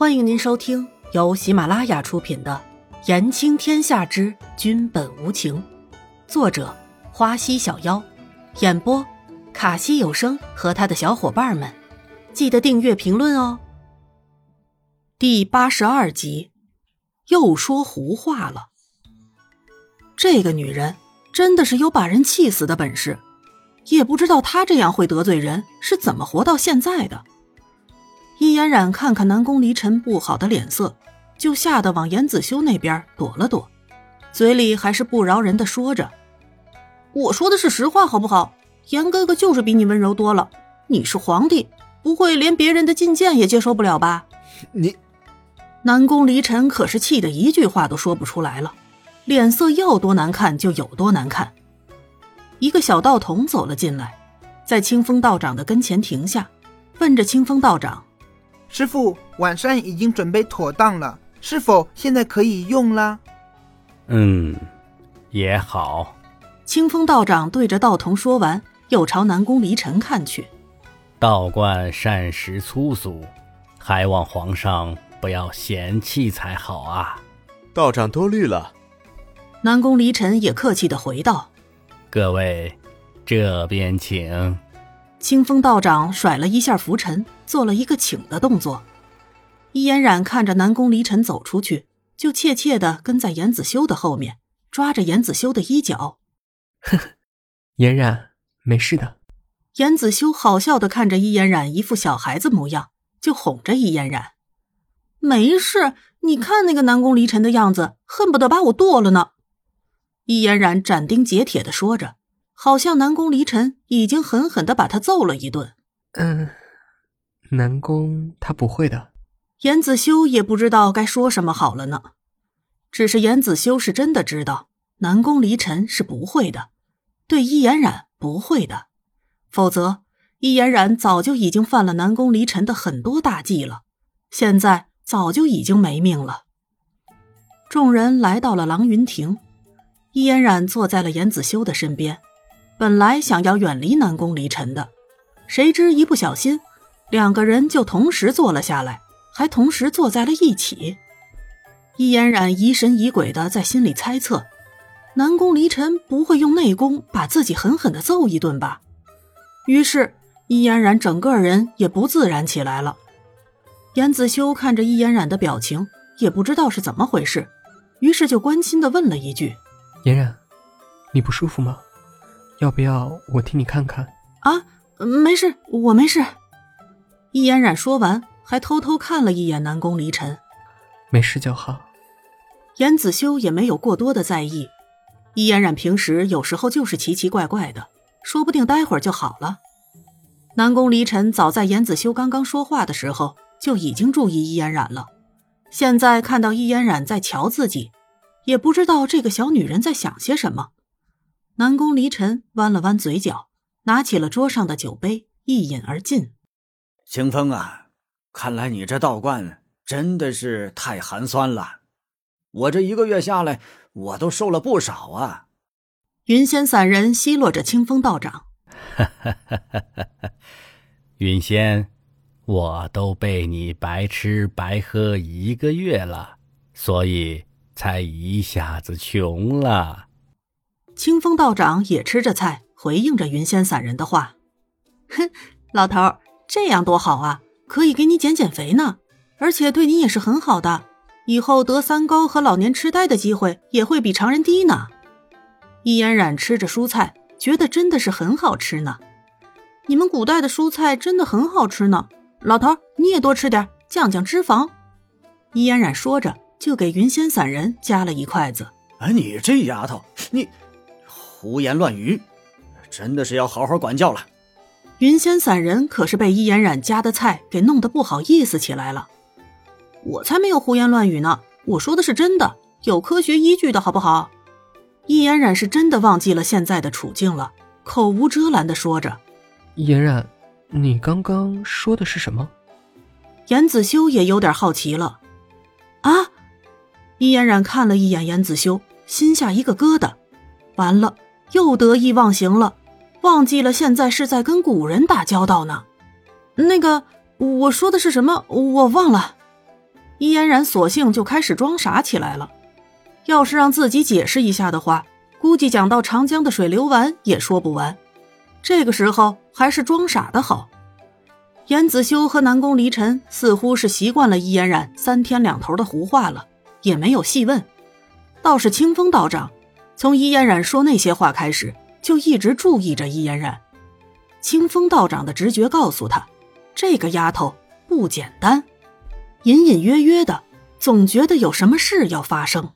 欢迎您收听由喜马拉雅出品的《言情天下之君本无情》，作者花溪小妖，演播卡西有声和他的小伙伴们。记得订阅、评论哦。第八十二集，又说胡话了。这个女人真的是有把人气死的本事，也不知道她这样会得罪人是怎么活到现在的。易嫣然看看南宫离尘不好的脸色，就吓得往严子修那边躲了躲，嘴里还是不饶人的说着：“我说的是实话，好不好？严哥哥就是比你温柔多了。你是皇帝，不会连别人的进谏也接受不了吧？”你，南宫离尘可是气得一句话都说不出来了，脸色要多难看就有多难看。一个小道童走了进来，在清风道长的跟前停下，问着清风道长。师傅，晚膳已经准备妥当了，是否现在可以用了？嗯，也好。清风道长对着道童说完，又朝南宫离尘看去。道观膳食粗俗，还望皇上不要嫌弃才好啊。道长多虑了。南宫离尘也客气的回道：“各位，这边请。”清风道长甩了一下拂尘，做了一个请的动作。易嫣然看着南宫离尘走出去，就怯怯的跟在严子修的后面，抓着严子修的衣角。呵呵，嫣然没事的。严子修好笑的看着易嫣然一副小孩子模样，就哄着易嫣然：“没事，你看那个南宫离尘的样子，恨不得把我剁了呢。”易嫣然斩钉截铁的说着。好像南宫离尘已经狠狠的把他揍了一顿。嗯，南宫他不会的。严子修也不知道该说什么好了呢。只是严子修是真的知道南宫离尘是不会的，对伊嫣然不会的。否则，伊嫣然早就已经犯了南宫离尘的很多大忌了，现在早就已经没命了。众人来到了 lang 云亭，易嫣然坐在了严子修的身边。本来想要远离南宫离尘的，谁知一不小心，两个人就同时坐了下来，还同时坐在了一起。易嫣然疑神疑鬼的在心里猜测：南宫离尘不会用内功把自己狠狠的揍一顿吧？于是易嫣然整个人也不自然起来了。严子修看着易嫣然的表情，也不知道是怎么回事，于是就关心的问了一句：“嫣然，你不舒服吗？”要不要我替你看看啊？没事，我没事。易嫣然说完，还偷偷看了一眼南宫离尘。没事就好。严子修也没有过多的在意。易嫣然平时有时候就是奇奇怪怪的，说不定待会儿就好了。南宫离尘早在严子修刚刚说话的时候就已经注意易嫣然了，现在看到易嫣然在瞧自己，也不知道这个小女人在想些什么。南宫离尘弯了弯嘴角，拿起了桌上的酒杯，一饮而尽。清风啊，看来你这道观真的是太寒酸了。我这一个月下来，我都瘦了不少啊。云仙散人奚落着清风道长：“哈哈哈哈哈！云仙，我都被你白吃白喝一个月了，所以才一下子穷了。”清风道长也吃着菜，回应着云仙散人的话：“哼，老头，这样多好啊，可以给你减减肥呢，而且对你也是很好的，以后得三高和老年痴呆的机会也会比常人低呢。”易嫣然吃着蔬菜，觉得真的是很好吃呢。你们古代的蔬菜真的很好吃呢，老头你也多吃点，降降脂肪。易嫣然说着，就给云仙散人夹了一筷子。哎，你这丫头，你。胡言乱语，真的是要好好管教了。云仙散人可是被易嫣然夹的菜给弄得不好意思起来了。我才没有胡言乱语呢，我说的是真的，有科学依据的好不好？易嫣然是真的忘记了现在的处境了，口无遮拦的说着：“嫣然，你刚刚说的是什么？”严子修也有点好奇了。啊！易嫣然看了一眼严子修，心下一个疙瘩，完了。又得意忘形了，忘记了现在是在跟古人打交道呢。那个，我说的是什么？我忘了。伊嫣然索性就开始装傻起来了。要是让自己解释一下的话，估计讲到长江的水流完也说不完。这个时候还是装傻的好。严子修和南宫离尘似乎是习惯了伊嫣然三天两头的胡话了，也没有细问。倒是清风道长，从伊嫣然说那些话开始，就一直注意着伊嫣然。清风道长的直觉告诉他，这个丫头不简单，隐隐约约的，总觉得有什么事要发生。